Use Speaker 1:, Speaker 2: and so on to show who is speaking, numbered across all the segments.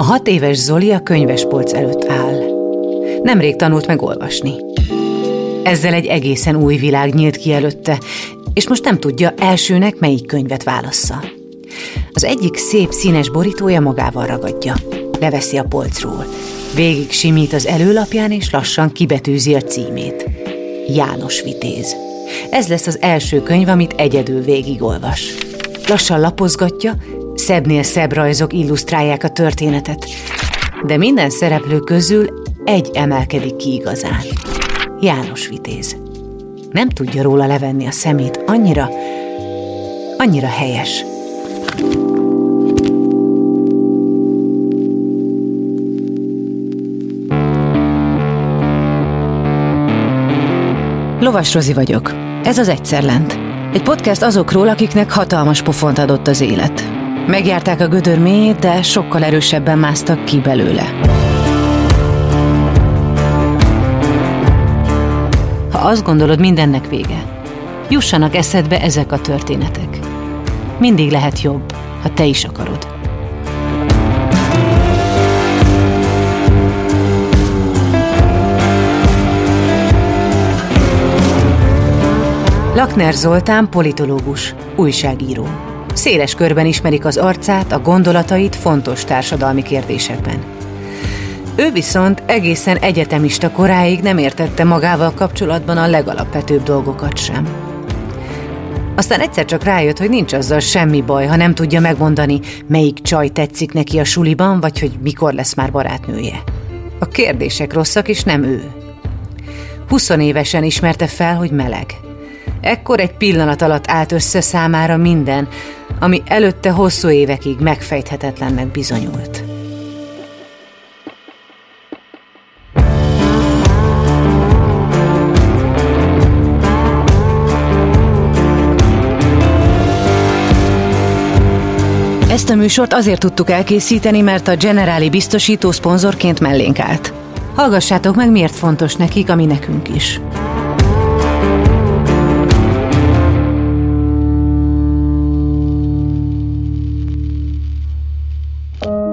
Speaker 1: A hat éves Zoli a könyvespolc előtt áll. Nemrég tanult meg olvasni. Ezzel egy egészen új világ nyílt ki előtte, és most nem tudja elsőnek melyik könyvet válassza. Az egyik szép színes borítója magával ragadja. Leveszi a polcról. Végig simít az előlapján, és lassan kibetűzi a címét. János Vitéz. Ez lesz az első könyv, amit egyedül végigolvas. Lassan lapozgatja, szebbnél szebb rajzok illusztrálják a történetet, de minden szereplő közül egy emelkedik ki igazán. János Vitéz. Nem tudja róla levenni a szemét, annyira, annyira helyes. Lovas Rozi vagyok. Ez az Egyszer Lent. Egy podcast azokról, akiknek hatalmas pofont adott az élet. Megjárták a gödör mélyét, de sokkal erősebben másztak ki belőle. Ha azt gondolod, mindennek vége, jussanak eszedbe ezek a történetek. Mindig lehet jobb, ha te is akarod. Lakner Zoltán politológus, újságíró. Széles körben ismerik az arcát, a gondolatait fontos társadalmi kérdésekben. Ő viszont egészen egyetemista koráig nem értette magával kapcsolatban a legalapvetőbb dolgokat sem. Aztán egyszer csak rájött, hogy nincs azzal semmi baj, ha nem tudja megmondani, melyik csaj tetszik neki a suliban, vagy hogy mikor lesz már barátnője. A kérdések rosszak, és nem ő. 20 évesen ismerte fel, hogy meleg. Ekkor egy pillanat alatt állt össze számára minden, ami előtte hosszú évekig megfejthetetlennek bizonyult. Ezt a műsort azért tudtuk elkészíteni, mert a Generáli biztosító szponzorként mellénk állt. Hallgassátok meg, miért fontos nekik, ami nekünk is.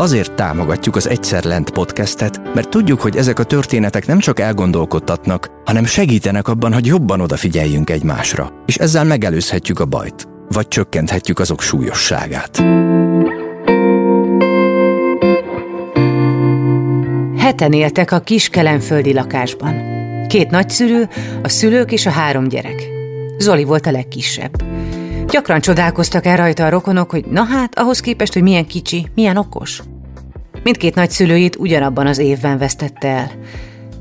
Speaker 2: Azért támogatjuk az Egyszer Lent podcastet, mert tudjuk, hogy ezek a történetek nem csak elgondolkodtatnak, hanem segítenek abban, hogy jobban odafigyeljünk egymásra, és ezzel megelőzhetjük a bajt, vagy csökkenthetjük azok súlyosságát.
Speaker 1: Heten éltek a kis kelenföldi lakásban. Két nagyszülő, a szülők és a három gyerek. Zoli volt a legkisebb. Gyakran csodálkoztak el rajta a rokonok, hogy na hát, ahhoz képest, hogy milyen kicsi, milyen okos. Mindkét nagyszülőjét ugyanabban az évben vesztette el.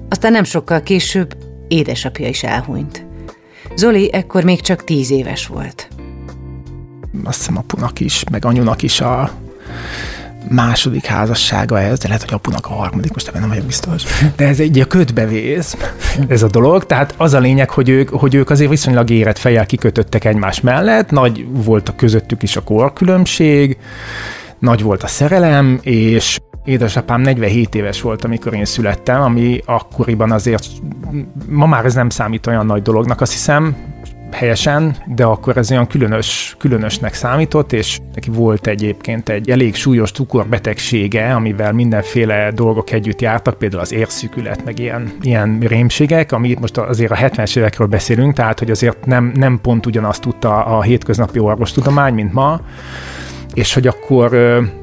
Speaker 1: Aztán nem sokkal később édesapja is elhunyt. Zoli ekkor még csak tíz éves volt.
Speaker 3: Azt hiszem apunak is, meg anyunak is a második házassága ez, de lehet, hogy apunak a harmadik, most ebben nem vagyok biztos. De ez egy a ködbevész, ez a dolog. Tehát az a lényeg, hogy ők, hogy ők azért viszonylag érett fejjel kikötöttek egymás mellett, nagy volt a közöttük is a korkülönbség, nagy volt a szerelem, és Édesapám 47 éves volt, amikor én születtem, ami akkoriban azért, ma már ez nem számít olyan nagy dolognak, azt hiszem, helyesen, de akkor ez olyan különös, különösnek számított, és neki volt egyébként egy elég súlyos cukorbetegsége, amivel mindenféle dolgok együtt jártak, például az érszükület, meg ilyen, ilyen rémségek, ami most azért a 70-es évekről beszélünk, tehát hogy azért nem, nem pont ugyanazt tudta a hétköznapi orvostudomány, mint ma, és hogy akkor,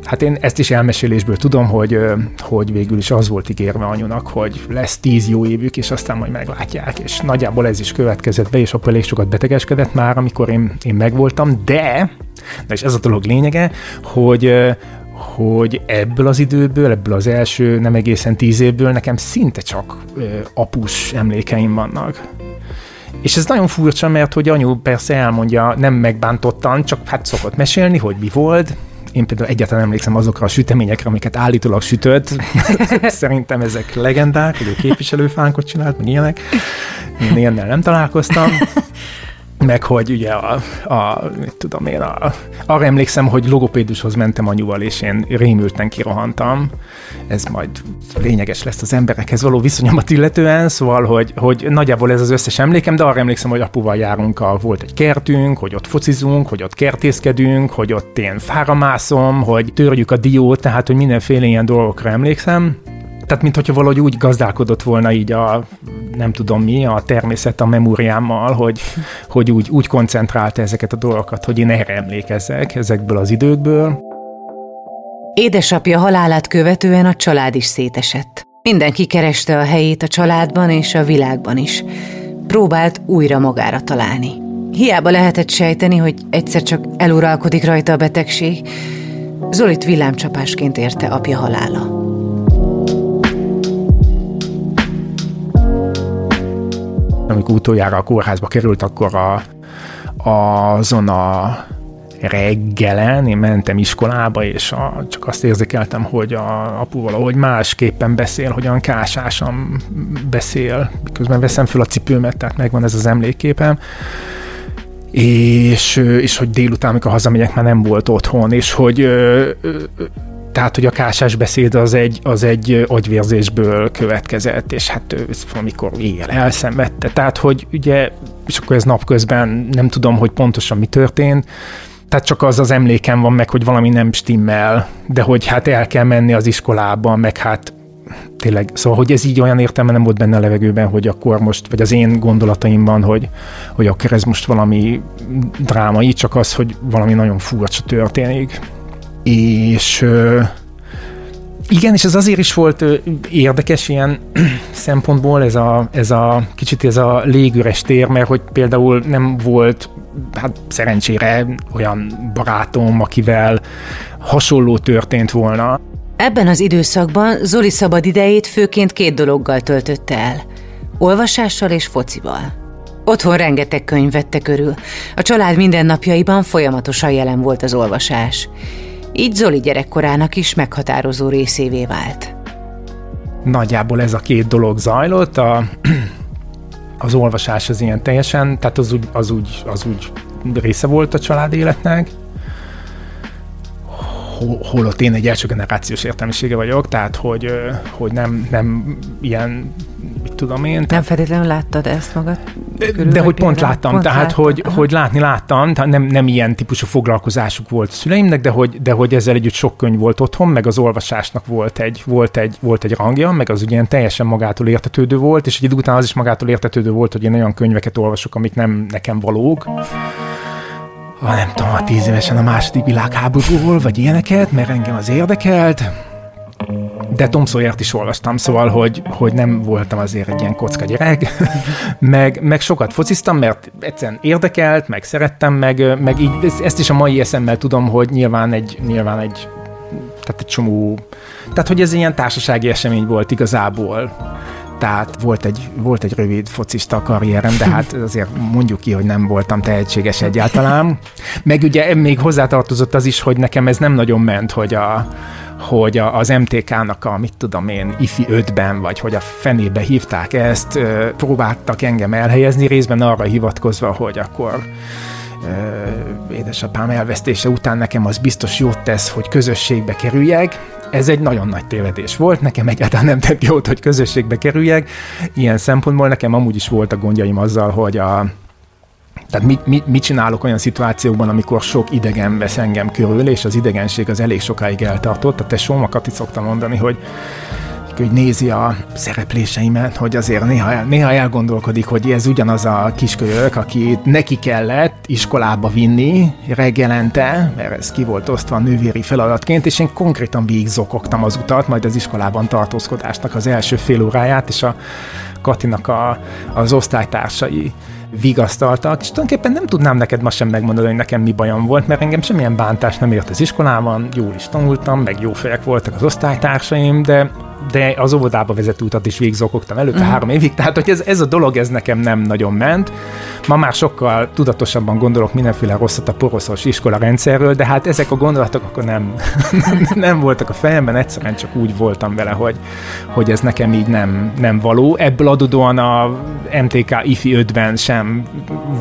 Speaker 3: hát én ezt is elmesélésből tudom, hogy, hogy végül is az volt ígérve anyunak, hogy lesz tíz jó évük, és aztán majd meglátják, és nagyjából ez is következett be, és akkor elég sokat betegeskedett már, amikor én, én megvoltam, de, de és ez a dolog lényege, hogy hogy ebből az időből, ebből az első nem egészen tíz évből nekem szinte csak apus emlékeim vannak. És ez nagyon furcsa, mert hogy anyu persze elmondja, nem megbántottan, csak hát szokott mesélni, hogy mi volt, én például egyáltalán emlékszem azokra a süteményekre, amiket állítólag sütött. Szerintem ezek legendák, hogy ő képviselőfánkot csinált, meg ilyenek. én ilyennel nem találkoztam. meg hogy ugye a, a mit tudom én, a, arra emlékszem, hogy logopédushoz mentem anyuval, és én rémülten kirohantam. Ez majd lényeges lesz az emberekhez való viszonyomat illetően, szóval, hogy, hogy nagyjából ez az összes emlékem, de arra emlékszem, hogy apuval járunk, a, volt egy kertünk, hogy ott focizunk, hogy ott kertészkedünk, hogy ott én fára mászom, hogy törjük a diót, tehát, hogy mindenféle ilyen dolgokra emlékszem tehát mint hogyha valahogy úgy gazdálkodott volna így a, nem tudom mi, a természet a memóriámmal, hogy, hogy úgy, úgy koncentrálta ezeket a dolgokat, hogy én erre emlékezzek ezekből az időkből.
Speaker 1: Édesapja halálát követően a család is szétesett. Mindenki kereste a helyét a családban és a világban is. Próbált újra magára találni. Hiába lehetett sejteni, hogy egyszer csak eluralkodik rajta a betegség, Zolit villámcsapásként érte apja halála.
Speaker 3: Amikor utoljára a kórházba került, akkor a, azon a reggelen én mentem iskolába, és a, csak azt érzékeltem, hogy a apu valahogy másképpen beszél, hogyan kásásan beszél, miközben veszem föl a cipőmet, tehát megvan ez az emlékképem és, és hogy délután, amikor hazamegyek, már nem volt otthon, és hogy tehát, hogy a kásás beszéd az egy, az egy agyvérzésből következett, és hát ő amikor éjjel elszenvedte. Tehát, hogy ugye, és akkor ez napközben nem tudom, hogy pontosan mi történt, tehát csak az az emlékem van meg, hogy valami nem stimmel, de hogy hát el kell menni az iskolába, meg hát tényleg, szóval, hogy ez így olyan értelme nem volt benne a levegőben, hogy akkor most, vagy az én gondolataimban, hogy, hogy akkor ez most valami drámai, csak az, hogy valami nagyon furcsa történik és igen, és ez azért is volt érdekes ilyen szempontból, ez a, ez a kicsit ez a légüres tér, mert hogy például nem volt hát szerencsére olyan barátom, akivel hasonló történt volna.
Speaker 1: Ebben az időszakban Zoli szabad idejét főként két dologgal töltötte el. Olvasással és focival. Otthon rengeteg könyv vette körül. A család mindennapjaiban folyamatosan jelen volt az olvasás. Így Zoli gyerekkorának is meghatározó részévé vált.
Speaker 3: Nagyjából ez a két dolog zajlott, a, az olvasás az ilyen teljesen, tehát az úgy, az úgy, az úgy része volt a család életnek, holott én egy első generációs értelmisége vagyok, tehát hogy, hogy nem, nem ilyen, tudom én.
Speaker 1: Nem feltétlenül láttad ezt magad?
Speaker 3: Körül, de hogy pont láttam, pont tehát láttam. hogy, hogy látni láttam, tehát nem, nem ilyen típusú foglalkozásuk volt a szüleimnek, de hogy, de hogy ezzel együtt sok könyv volt otthon, meg az olvasásnak volt egy, volt egy, volt egy rangja, meg az ugye teljesen magától értetődő volt, és egy idő után az is magától értetődő volt, hogy én olyan könyveket olvasok, amik nem nekem valók ha nem tudom, a tíz évesen a második világháborúról, vagy ilyeneket, mert engem az érdekelt. De Tom Sawyer-t is olvastam, szóval, hogy, hogy nem voltam azért egy ilyen kocka gyerek, meg, meg sokat fociztam, mert egyszerűen érdekelt, meg szerettem, meg, meg így ezt is a mai eszemmel tudom, hogy nyilván egy, nyilván egy tehát egy csomó, tehát hogy ez ilyen társasági esemény volt igazából tehát volt egy, volt egy rövid focista karrierem, de hát azért mondjuk ki, hogy nem voltam tehetséges egyáltalán. Meg ugye még hozzátartozott az is, hogy nekem ez nem nagyon ment, hogy a, hogy az MTK-nak a, mit tudom én, IFI 5-ben, vagy hogy a fenébe hívták ezt, próbáltak engem elhelyezni, részben arra hivatkozva, hogy akkor édesapám elvesztése után nekem az biztos jót tesz, hogy közösségbe kerüljek. Ez egy nagyon nagy tévedés volt, nekem egyáltalán nem tett jót, hogy közösségbe kerüljek. Ilyen szempontból nekem amúgy is voltak gondjaim azzal, hogy a, tehát mit, mit, mit csinálok olyan szituációkban, amikor sok idegen vesz engem körül, és az idegenség az elég sokáig eltartott. A tesóm, a Kati szokta mondani, hogy hogy nézi a szerepléseimet, hogy azért néha, néha elgondolkodik, hogy ez ugyanaz a kiskölyök, aki neki kellett iskolába vinni reggelente, mert ez ki volt osztva a nővéri feladatként, és én konkrétan végigzokogtam az utat, majd az iskolában tartózkodásnak az első fél óráját, és a Katinak a, az osztálytársai vigasztaltak, és tulajdonképpen nem tudnám neked ma sem megmondani, hogy nekem mi bajom volt, mert engem semmilyen bántás nem ért az iskolában, jól is tanultam, meg jó fejek voltak az osztálytársaim, de de az óvodába vezető utat is végzokogtam előtte uh-huh. három évig, tehát hogy ez, ez a dolog, ez nekem nem nagyon ment. Ma már sokkal tudatosabban gondolok mindenféle rosszat a poroszos iskola rendszerről, de hát ezek a gondolatok akkor nem, nem voltak a fejemben, egyszerűen csak úgy voltam vele, hogy, hogy ez nekem így nem, nem való. Ebből adódóan a MTK IFI 5-ben sem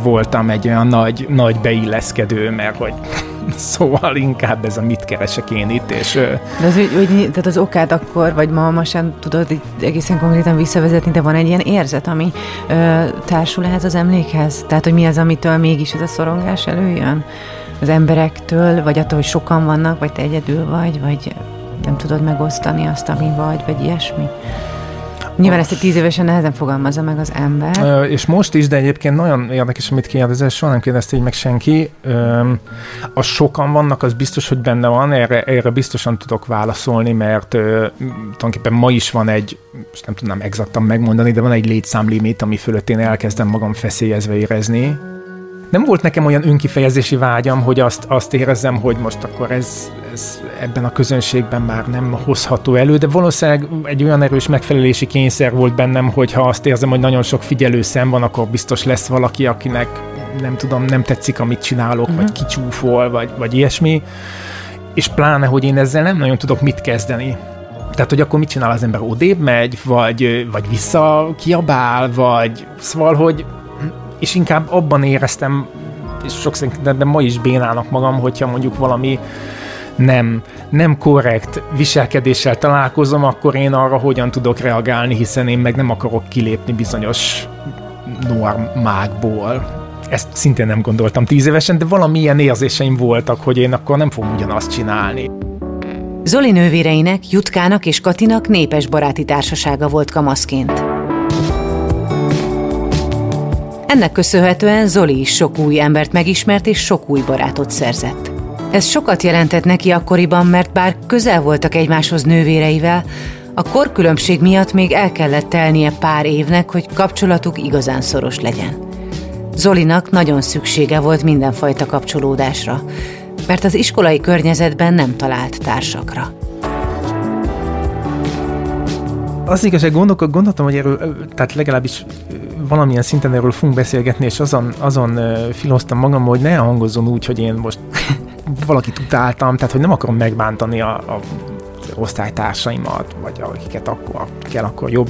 Speaker 3: voltam egy olyan nagy, nagy beilleszkedő, mert hogy szóval inkább ez a mit keresek én itt, és...
Speaker 1: De az, hogy, hogy, tehát az okát akkor, vagy ma, ma sem tudod így egészen konkrétan visszavezetni, de van egy ilyen érzet, ami ö, társul ehhez az emlékhez? Tehát, hogy mi az, amitől mégis ez a szorongás előjön? Az emberektől, vagy attól, hogy sokan vannak, vagy te egyedül vagy, vagy nem tudod megosztani azt, ami vagy, vagy ilyesmi? Nyilván ezt egy tíz évesen nehezen fogalmazza meg az ember.
Speaker 3: Ö, és most is, de egyébként nagyon érdekes, amit kérdezel, soha nem kérdezte így meg senki. Ö, a sokan vannak, az biztos, hogy benne van, erre, erre biztosan tudok válaszolni, mert ö, tulajdonképpen ma is van egy, most nem tudnám exaktan megmondani, de van egy létszámlimit, ami fölött én elkezdem magam feszélyezve érezni, nem volt nekem olyan önkifejezési vágyam, hogy azt, azt érezzem, hogy most akkor ez, ez ebben a közönségben már nem hozható elő, de valószínűleg egy olyan erős megfelelési kényszer volt bennem, hogy ha azt érzem, hogy nagyon sok figyelő szem van, akkor biztos lesz valaki, akinek nem tudom, nem tetszik, amit csinálok, uh-huh. vagy mhm. kicsúfol, vagy, vagy ilyesmi. És pláne, hogy én ezzel nem nagyon tudok mit kezdeni. Tehát, hogy akkor mit csinál az ember? Odébb megy, vagy, vagy vissza kiabál, vagy szóval, hogy és inkább abban éreztem, és sok szerintem ma is bénának magam, hogyha mondjuk valami nem, nem korrekt viselkedéssel találkozom, akkor én arra hogyan tudok reagálni, hiszen én meg nem akarok kilépni bizonyos normákból. Ezt szintén nem gondoltam tíz évesen, de valamilyen érzéseim voltak, hogy én akkor nem fogom ugyanazt csinálni.
Speaker 1: Zoli nővéreinek, Jutkának és Katinak népes baráti társasága volt kamaszként. Ennek köszönhetően Zoli is sok új embert megismert és sok új barátot szerzett. Ez sokat jelentett neki akkoriban, mert bár közel voltak egymáshoz nővéreivel, a korkülönbség miatt még el kellett telnie pár évnek, hogy kapcsolatuk igazán szoros legyen. Zolinak nagyon szüksége volt mindenfajta kapcsolódásra, mert az iskolai környezetben nem talált társakra.
Speaker 3: Az igazság, gondolok, gondoltam, hogy erről, tehát legalábbis valamilyen szinten erről fogunk beszélgetni, és azon, azon filoztam magam, hogy ne hangozzon úgy, hogy én most valakit utáltam, tehát hogy nem akarom megbántani a, a osztálytársaimat, vagy akiket akkor kell, akkor jobb,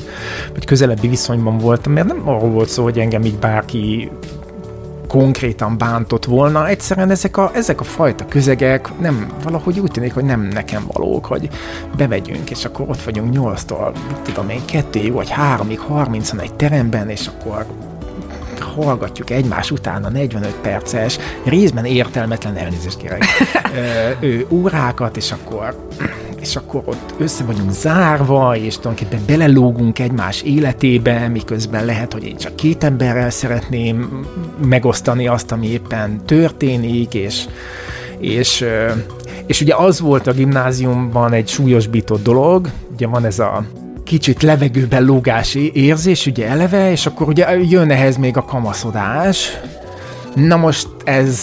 Speaker 3: vagy közelebbi viszonyban voltam, mert nem arról volt szó, hogy engem így bárki konkrétan bántott volna. Egyszerűen ezek a, ezek a fajta közegek nem, valahogy úgy tűnik, hogy nem nekem valók, hogy bevegyünk, és akkor ott vagyunk nyolctól, tudom én, kettőig vagy háromig, harmincan egy teremben, és akkor hallgatjuk egymás után a 45 perces, részben értelmetlen elnézést kérek, ő, órákat, és akkor és akkor ott össze vagyunk zárva, és tulajdonképpen belelógunk egymás életébe, miközben lehet, hogy én csak két emberrel szeretném megosztani azt, ami éppen történik, és, és, és ugye az volt a gimnáziumban egy súlyosbított dolog, ugye van ez a kicsit levegőben lógási érzés, ugye eleve, és akkor ugye jön ehhez még a kamaszodás. Na most ez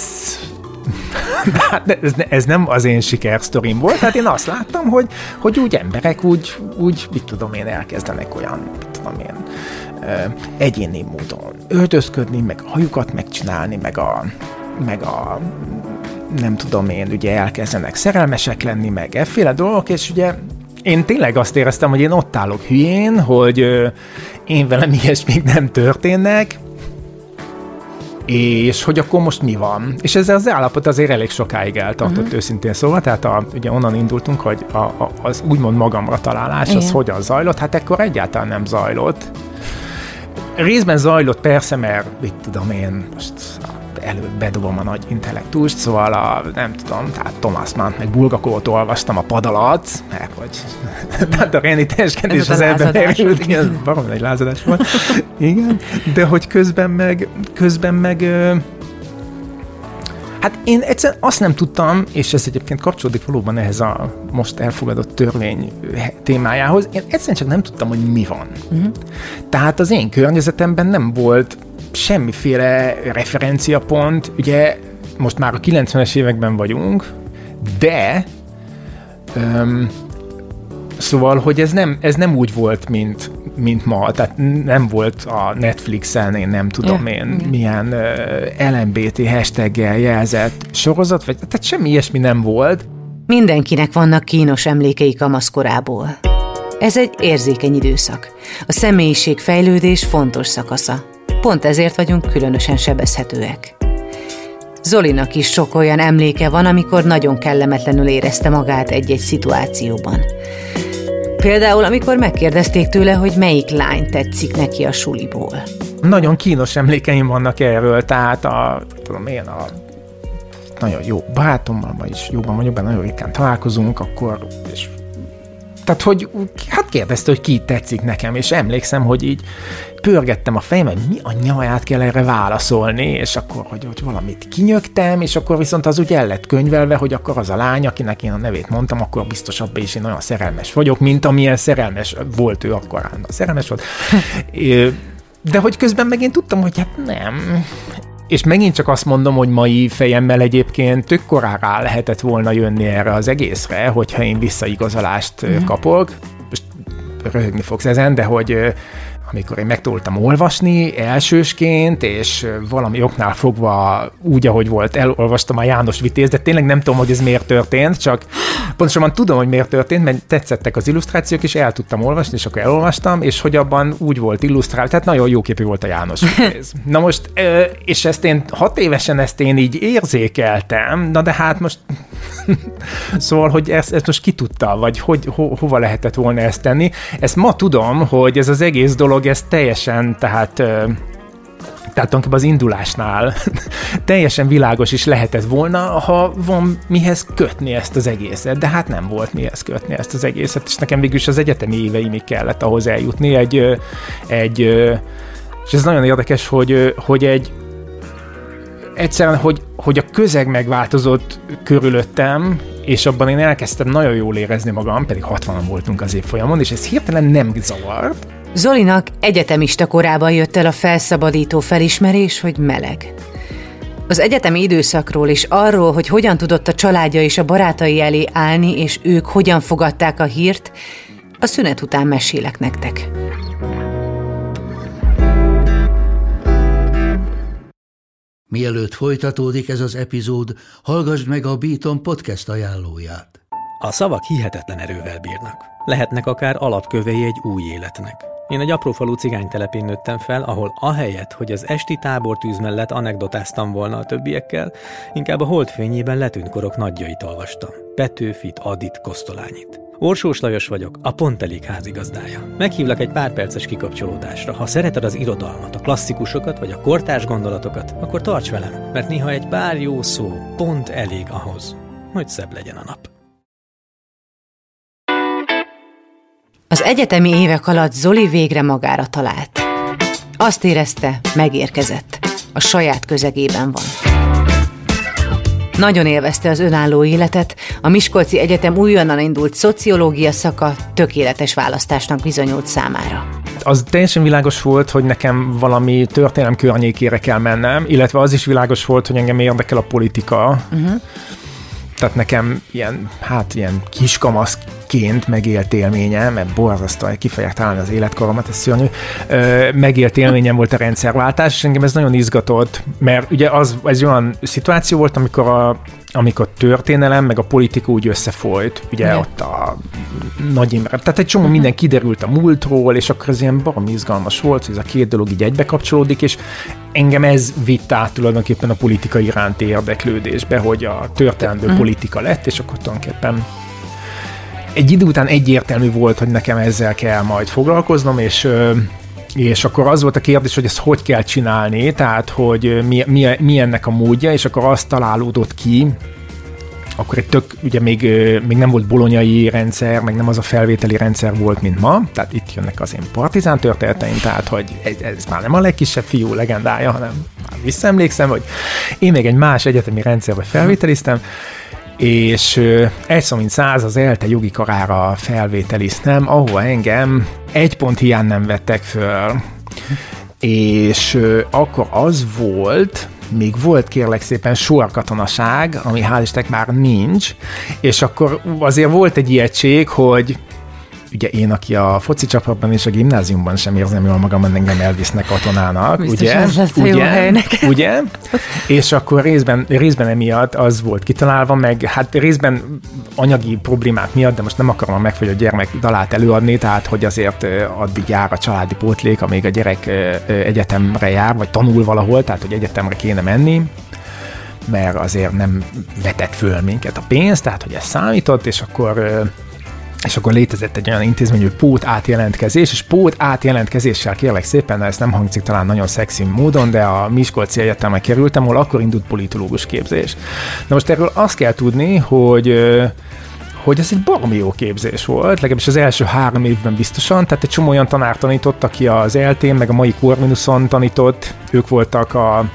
Speaker 3: hát ez, ez nem az én sikersztorim volt, tehát én azt láttam, hogy, hogy úgy emberek úgy, úgy, mit tudom én, elkezdenek olyan, mit tudom én, egyéni módon öltözködni, meg a hajukat megcsinálni, meg a, meg a nem tudom én, ugye elkezdenek szerelmesek lenni, meg efféle dolgok, és ugye én tényleg azt éreztem, hogy én ott állok hülyén, hogy én velem ilyesmik nem történnek, és hogy akkor most mi van. És ez az állapot azért elég sokáig eltartott uh-huh. őszintén szóval, tehát a, ugye onnan indultunk, hogy a, a, az úgymond magamra találás, Igen. az hogyan zajlott, hát ekkor egyáltalán nem zajlott. Részben zajlott persze, mert mit tudom én, most előbb bedobom a nagy intellektust, szóval a, nem tudom, tehát Thomas Mann, meg Bulgakót olvastam a pad alatt, mert hogy tehát a renitenskedés az ebben merült, igen, valami egy lázadás volt, igen, de hogy közben meg, közben meg Hát én egyszerűen azt nem tudtam, és ez egyébként kapcsolódik valóban ehhez a most elfogadott törvény témájához, én egyszerűen csak nem tudtam, hogy mi van. Uh-huh. Tehát az én környezetemben nem volt semmiféle referenciapont, ugye most már a 90-es években vagyunk, de öm, szóval, hogy ez nem, ez nem úgy volt, mint, mint ma, tehát nem volt a Netflixen, én nem tudom ja, én, igen. milyen uh, LMBT hashtaggel jelzett sorozat, vagy tehát semmi ilyesmi nem volt.
Speaker 1: Mindenkinek vannak kínos emlékei kamaszkorából. Ez egy érzékeny időszak. A személyiség fejlődés fontos szakasza. Pont ezért vagyunk különösen sebezhetőek. Zolinak is sok olyan emléke van, amikor nagyon kellemetlenül érezte magát egy-egy szituációban. Például, amikor megkérdezték tőle, hogy melyik lány tetszik neki a suliból.
Speaker 3: Nagyon kínos emlékeim vannak erről, tehát a, tudom én, a nagyon jó barátommal, vagyis jóban vagyok benne, nagyon ritkán találkozunk, akkor, és tehát, hogy hát kérdezte, hogy ki tetszik nekem, és emlékszem, hogy így pörgettem a fejem, hogy mi a nyaját kell erre válaszolni, és akkor, hogy, hogy valamit kinyögtem, és akkor viszont az úgy el lett könyvelve, hogy akkor az a lány, akinek én a nevét mondtam, akkor biztos abban is én olyan szerelmes vagyok, mint amilyen szerelmes volt ő akkor, szerelmes volt. De hogy közben meg én tudtam, hogy hát nem, és megint csak azt mondom, hogy mai fejemmel egyébként tök korán rá lehetett volna jönni erre az egészre, hogyha én visszaigazolást mm. kapok. Most röhögni fogsz ezen, de hogy amikor én megtoltam olvasni elsősként, és valami oknál fogva úgy, ahogy volt, elolvastam a János Vitéz, de tényleg nem tudom, hogy ez miért történt, csak pontosabban tudom, hogy miért történt, mert tetszettek az illusztrációk, és el tudtam olvasni, és akkor elolvastam, és hogy abban úgy volt illusztrált, tehát nagyon jó képű volt a János Vitéz. Na most, és ezt én hat évesen ezt én így érzékeltem, na de hát most szóval, hogy ezt, ezt most ki tudta, vagy hogy ho, hova lehetett volna ezt tenni. Ezt ma tudom, hogy ez az egész dolog, ez teljesen, tehát tehát tulajdonképpen az indulásnál teljesen világos is lehetett volna, ha van mihez kötni ezt az egészet, de hát nem volt mihez kötni ezt az egészet, és nekem végül is az egyetemi éveimig kellett ahhoz eljutni, egy, egy és ez nagyon érdekes, hogy, hogy egy egyszerűen, hogy, hogy a közeg megváltozott körülöttem, és abban én elkezdtem nagyon jól érezni magam, pedig 60-an voltunk az évfolyamon, és ez hirtelen nem zavart.
Speaker 1: Zolinak egyetemista korában jött el a felszabadító felismerés, hogy meleg. Az egyetemi időszakról és arról, hogy hogyan tudott a családja és a barátai elé állni, és ők hogyan fogadták a hírt, a szünet után mesélek nektek.
Speaker 4: Mielőtt folytatódik ez az epizód, hallgassd meg a Beaton podcast ajánlóját.
Speaker 5: A szavak hihetetlen erővel bírnak. Lehetnek akár alapkövei egy új életnek. Én egy aprófalú cigánytelepén nőttem fel, ahol ahelyett, hogy az esti tábortűz mellett anekdotáztam volna a többiekkel, inkább a holdfényében letűnt korok nagyjait olvastam. Petőfit, Adit, Kosztolányit. Orsós Lajos vagyok, a Pont Elég házigazdája. Meghívlak egy pár perces kikapcsolódásra. Ha szereted az irodalmat, a klasszikusokat vagy a kortárs gondolatokat, akkor tarts velem, mert néha egy pár jó szó pont elég ahhoz, hogy szebb legyen a nap.
Speaker 1: Az egyetemi évek alatt Zoli végre magára talált. Azt érezte, megérkezett. A saját közegében van. Nagyon élvezte az önálló életet, a Miskolci Egyetem újonnan indult szociológia szaka tökéletes választásnak bizonyult számára.
Speaker 3: Az teljesen világos volt, hogy nekem valami történelem környékére kell mennem, illetve az is világos volt, hogy engem érdekel a politika. Uh-huh tehát nekem ilyen, hát ilyen kiskamaszként megélt élményem, mert borzasztó, ki fogják az életkoromat, ez szörnyű, megélt élményem volt a rendszerváltás, és engem ez nagyon izgatott, mert ugye az, ez olyan szituáció volt, amikor a amikor történelem, meg a politika úgy összefolyt, ugye Igen. ott a Nagy Imre, tehát egy csomó minden kiderült a múltról, és akkor az ilyen baromi izgalmas volt, hogy ez a két dolog így egybe kapcsolódik, és engem ez vitt át tulajdonképpen a politika iránti érdeklődésbe, hogy a történelmből uh-huh. politika lett, és akkor tulajdonképpen egy idő után egyértelmű volt, hogy nekem ezzel kell majd foglalkoznom, és és akkor az volt a kérdés, hogy ezt hogy kell csinálni, tehát hogy mi, mi, mi ennek a módja, és akkor azt találódott ki, akkor egy tök, ugye még, még nem volt bolonyai rendszer, meg nem az a felvételi rendszer volt, mint ma, tehát itt jönnek az én partizán történeteim, tehát hogy ez, már nem a legkisebb fiú legendája, hanem már visszaemlékszem, hogy én még egy más egyetemi rendszerbe felvételiztem, és egy szó mint száz az ELTE jogi karára felvételiztem, ahol engem egy pont hiány nem vettek föl. És akkor az volt, még volt kérlek szépen sorkatonaság, ami hál' Istennek már nincs, és akkor azért volt egy ijegység, hogy ugye én, aki a foci csapatban és a gimnáziumban sem érzem jól magam, engem elvisznek katonának,
Speaker 1: Biztos
Speaker 3: ugye?
Speaker 1: ez lesz a jó
Speaker 3: ugye? ugye? És akkor részben, részben emiatt az volt kitalálva, meg hát részben anyagi problémák miatt, de most nem akarom a megfelelő gyermek dalát előadni, tehát hogy azért addig jár a családi pótlék, amíg a gyerek egyetemre jár, vagy tanul valahol, tehát hogy egyetemre kéne menni, mert azért nem vetett föl minket a pénz, tehát hogy ez számított, és akkor és akkor létezett egy olyan intézmény, hogy pót átjelentkezés, és pót átjelentkezéssel kérlek szépen, ez nem hangzik talán nagyon szexi módon, de a Miskolci Egyetemre kerültem, ahol akkor indult politológus képzés. Na most erről azt kell tudni, hogy hogy ez egy baromi jó képzés volt, legalábbis az első három évben biztosan, tehát egy csomó olyan tanár tanított, aki az eltén, meg a mai Corvinuson tanított, ők voltak a,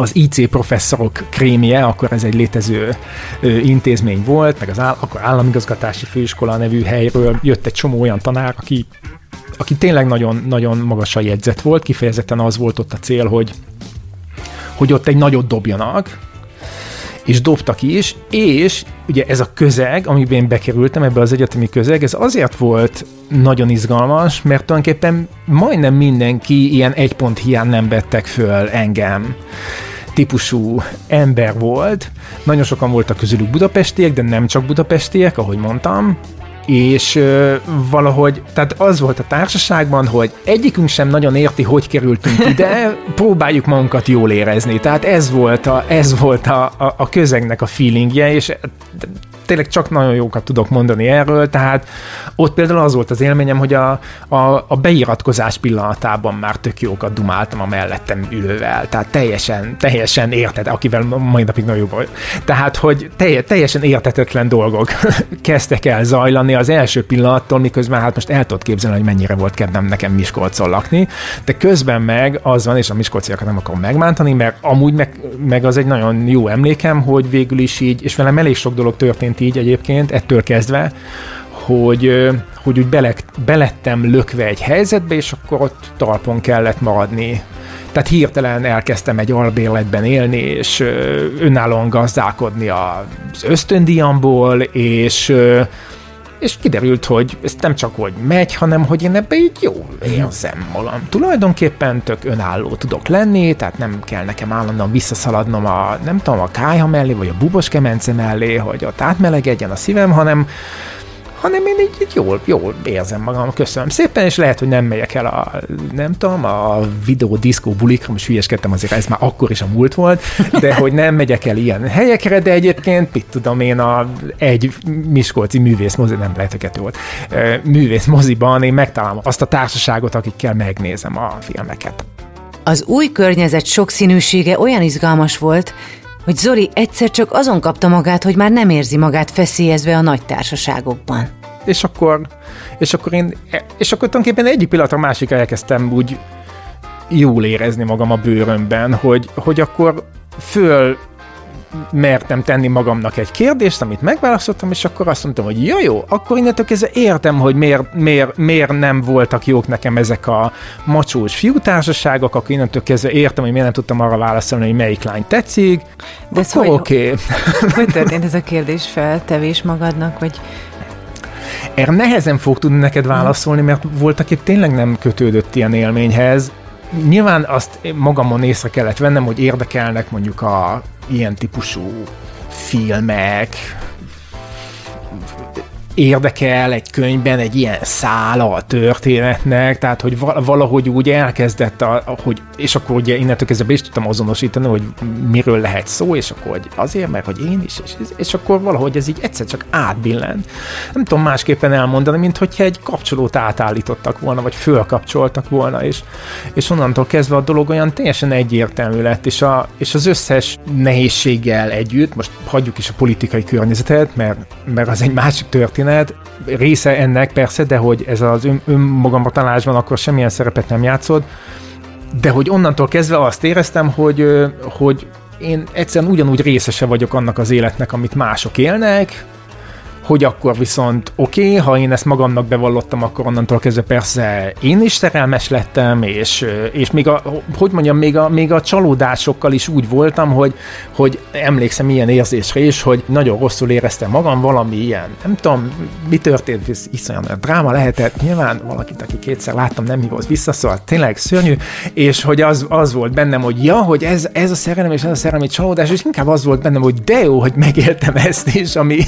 Speaker 3: az IC professzorok krémje, akkor ez egy létező intézmény volt, meg az áll, akkor államigazgatási főiskola nevű helyről jött egy csomó olyan tanár, aki, aki tényleg nagyon, nagyon magasan jegyzett volt, kifejezetten az volt ott a cél, hogy, hogy ott egy nagyot dobjanak, és dobtak is, és ugye ez a közeg, amiben én bekerültem, ebbe az egyetemi közeg, ez azért volt nagyon izgalmas, mert tulajdonképpen majdnem mindenki ilyen egy pont hiány nem vettek föl engem típusú ember volt. Nagyon sokan voltak közülük budapestiek, de nem csak budapestiek, ahogy mondtam, és ö, valahogy, tehát az volt a társaságban, hogy egyikünk sem nagyon érti, hogy kerültünk ide, próbáljuk magunkat jól érezni. Tehát ez volt a, ez volt a, a, a közegnek a feelingje, és tényleg csak nagyon jókat tudok mondani erről, tehát ott például az volt az élményem, hogy a, a, a beiratkozás pillanatában már tök jókat dumáltam a mellettem ülővel, tehát teljesen, teljesen érted, akivel mai napig nagyon jó volt. Tehát, hogy telj, teljesen értetetlen dolgok kezdtek el zajlani az első pillanattól, miközben hát most el tudod képzelni, hogy mennyire volt kedvem nekem Miskolcon lakni, de közben meg az van, és a miskolciakat nem akarom megmántani, mert amúgy meg, meg az egy nagyon jó emlékem, hogy végül is így, és velem elég sok dolog történt így egyébként, ettől kezdve, hogy, hogy úgy bele, belettem lökve egy helyzetbe, és akkor ott talpon kellett maradni. Tehát hirtelen elkezdtem egy albérletben élni, és önállóan gazdálkodni az ösztöndíjamból, és és kiderült, hogy ez nem csak hogy megy, hanem hogy én ebbe így jó érzem magam. Tulajdonképpen tök önálló tudok lenni, tehát nem kell nekem állandóan visszaszaladnom a, nem tudom, a kájha mellé, vagy a bubos kemence mellé, hogy ott átmelegedjen a szívem, hanem hanem én így, így jól, jól érzem magam, köszönöm szépen, és lehet, hogy nem megyek el a, nem tudom, a videó diszkó bulikra, most hülyeskedtem azért, ez már akkor is a múlt volt, de hogy nem megyek el ilyen helyekre, de egyébként, mit tudom én, a egy Miskolci művész mozi, nem lehet, hogy kettő volt, művész moziban én megtalálom azt a társaságot, akikkel megnézem a filmeket.
Speaker 1: Az új környezet sokszínűsége olyan izgalmas volt, hogy Zoli egyszer csak azon kapta magát, hogy már nem érzi magát feszélyezve a nagy társaságokban.
Speaker 3: és akkor, és akkor én, és akkor tulajdonképpen egyik pillanatra másikra elkezdtem úgy jól érezni magam a bőrömben, hogy, hogy akkor föl mertem tenni magamnak egy kérdést, amit megválaszoltam, és akkor azt mondtam, hogy ja jó, akkor innentől kezdve értem, hogy miért, miért, miért nem voltak jók nekem ezek a macsós fiútársaságok, akkor innentől kezdve értem, hogy miért nem tudtam arra válaszolni, hogy melyik lány tetszik,
Speaker 1: De ez hogy-
Speaker 3: oké. Okay.
Speaker 1: Hogy történt ez a kérdés feltevés magadnak, vagy
Speaker 3: Erre nehezen fog tudni neked válaszolni, mert voltak itt tényleg nem kötődött ilyen élményhez. Nyilván azt magamon észre kellett vennem, hogy érdekelnek mondjuk a ilyen típusú filmek, érdekel egy könyvben egy ilyen szála a történetnek, tehát hogy val- valahogy úgy elkezdett, a- hogy, és akkor ugye innentől kezdve be is tudtam azonosítani, hogy miről lehet szó, és akkor hogy azért, mert hogy én is, és, és akkor valahogy ez így egyszer csak átbillent. Nem tudom másképpen elmondani, mint hogyha egy kapcsolót átállítottak volna, vagy fölkapcsoltak volna, és, és onnantól kezdve a dolog olyan teljesen egyértelmű lett, és, a, és az összes nehézséggel együtt, most hagyjuk is a politikai környezetet, mert, mert az egy másik történet, része ennek persze, de hogy ez az ön, önmagamra találásban akkor semmilyen szerepet nem játszod, de hogy onnantól kezdve azt éreztem, hogy, hogy én egyszerűen ugyanúgy részese vagyok annak az életnek, amit mások élnek, hogy akkor viszont oké, okay, ha én ezt magamnak bevallottam, akkor onnantól kezdve persze én is szerelmes lettem, és, és még a, hogy mondjam, még a, még a csalódásokkal is úgy voltam, hogy, hogy emlékszem ilyen érzésre is, hogy nagyon rosszul éreztem magam, valami ilyen, nem tudom, mi történt, iszonyan dráma lehetett, nyilván valakit, aki kétszer láttam, nem hívott vissza, szóval tényleg szörnyű, és hogy az, az volt bennem, hogy ja, hogy ez, ez a szerelem és ez a szerelmi csalódás, és inkább az volt bennem, hogy de jó, hogy megéltem ezt is, ami,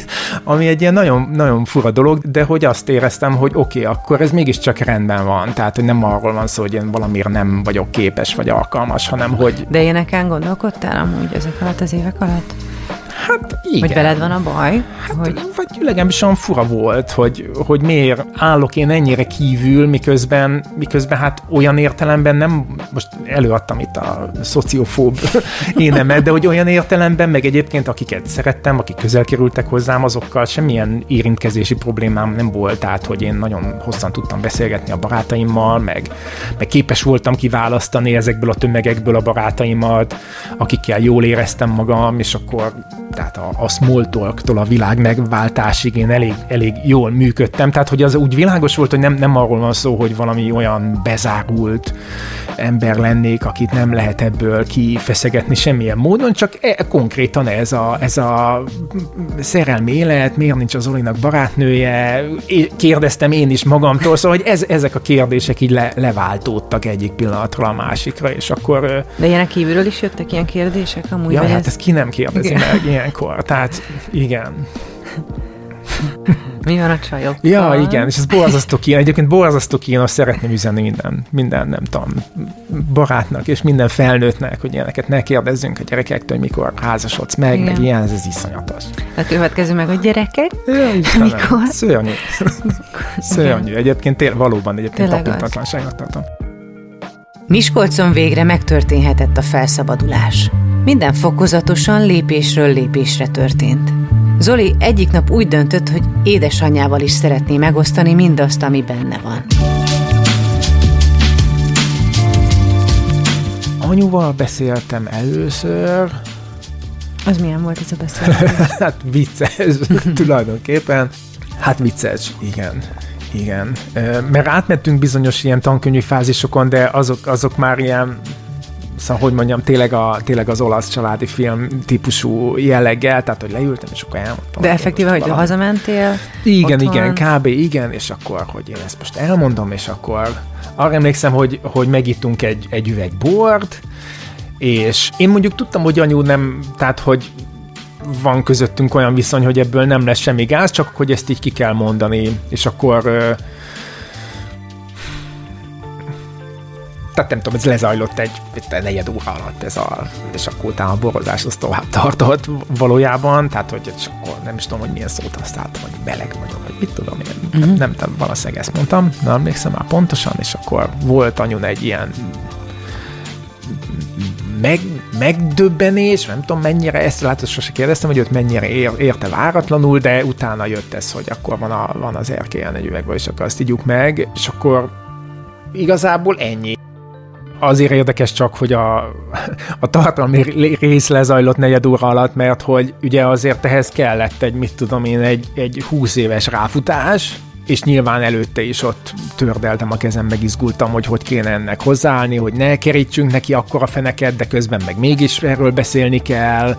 Speaker 3: ami egy ilyen nagyon, nagyon fura dolog, de hogy azt éreztem, hogy oké, okay, akkor ez mégiscsak rendben van, tehát hogy nem arról van szó, hogy én valamiért nem vagyok képes vagy alkalmas, hanem hogy...
Speaker 1: De ilyeneken gondolkodtál amúgy ezek alatt az évek alatt?
Speaker 3: Hát igen.
Speaker 1: Hogy veled van a baj?
Speaker 3: Hát, hogy... Vagy legalábbis olyan fura volt, hogy, hogy miért állok én ennyire kívül, miközben, miközben hát olyan értelemben nem, most előadtam itt a szociofób énemet, de hogy olyan értelemben, meg egyébként akiket szerettem, akik közel kerültek hozzám, azokkal semmilyen érintkezési problémám nem volt, tehát hogy én nagyon hosszan tudtam beszélgetni a barátaimmal, meg, meg képes voltam kiválasztani ezekből a tömegekből a barátaimat, akikkel jól éreztem magam, és akkor tehát a, a small talk-tól a világ megváltásig én elég, elég jól működtem, tehát hogy az úgy világos volt, hogy nem, nem arról van szó, hogy valami olyan bezárult ember lennék, akit nem lehet ebből kifeszegetni semmilyen módon, csak e, konkrétan ez a, ez a szerelmi élet, miért nincs az Olinak barátnője, kérdeztem én is magamtól, szóval hogy ez, ezek a kérdések így le, leváltódtak egyik pillanatról a másikra, és akkor...
Speaker 1: De ilyenek kívülről is jöttek ilyen kérdések amúgy?
Speaker 3: Ja, hát ez... ezt ki nem kérdezi meg ilyenkor, tehát igen.
Speaker 1: Mi van a csajok?
Speaker 3: Ja, igen, és ez borzasztó kínos. Egyébként borzasztó kínos, szeretném üzenni minden, minden, nem tudom, barátnak és minden felnőttnek, hogy ilyeneket ne kérdezzünk a gyerekektől, mikor házasodsz meg, igen. meg ilyen, ez, ez iszonyatos.
Speaker 1: A következő meg a gyerekek?
Speaker 3: Ja, Istenem, mikor? Szörnyű. Szörnyű. Egyébként tél, valóban egyébként tapintatlanságot tartom.
Speaker 1: Miskolcon végre megtörténhetett a felszabadulás. Minden fokozatosan lépésről lépésre történt. Zoli egyik nap úgy döntött, hogy édesanyjával is szeretné megosztani mindazt, ami benne van.
Speaker 3: Anyuval beszéltem először.
Speaker 1: Az milyen volt ez a beszélgetés?
Speaker 3: hát vicces, tulajdonképpen. Hát vicces, igen. Igen, mert átmentünk bizonyos ilyen tankönyvi fázisokon, de azok, azok már ilyen szóval, hogy mondjam, tényleg, a, tényleg az olasz családi film típusú jelleggel, tehát, hogy leültem, és akkor elmondtam.
Speaker 1: De effektíve, hogy valami. hazamentél?
Speaker 3: Igen, igen, kb. igen, és akkor, hogy én ezt most elmondom, és akkor arra emlékszem, hogy, hogy megittunk egy, egy üveg bort, és én mondjuk tudtam, hogy anyu nem, tehát, hogy van közöttünk olyan viszony, hogy ebből nem lesz semmi gáz, csak hogy ezt így ki kell mondani, és akkor tehát nem tudom, ez lezajlott egy, egy negyed óra alatt ez a, és akkor utána a borozás az tovább tartott valójában, tehát hogy és akkor nem is tudom, hogy milyen szót használtam, hogy meleg vagyok, vagy mit tudom én, mm-hmm. nem, nem, nem valószínűleg ezt mondtam, nem emlékszem már pontosan, és akkor volt anyun egy ilyen meg, megdöbbenés, nem tudom mennyire, ezt látod, sose kérdeztem, hogy őt mennyire ér, érte váratlanul, de utána jött ez, hogy akkor van, a, van az erkélyen egy üvegből, és akkor azt ígyuk meg, és akkor igazából ennyi. Azért érdekes csak, hogy a, a tartalmi rész lezajlott negyed óra alatt, mert hogy ugye azért ehhez kellett egy, mit tudom én, egy, egy 20 éves ráfutás, és nyilván előtte is ott tördeltem a kezem, megizgultam, hogy hogy kéne ennek hozzáállni, hogy ne kerítsünk neki akkora feneket, de közben meg mégis erről beszélni kell,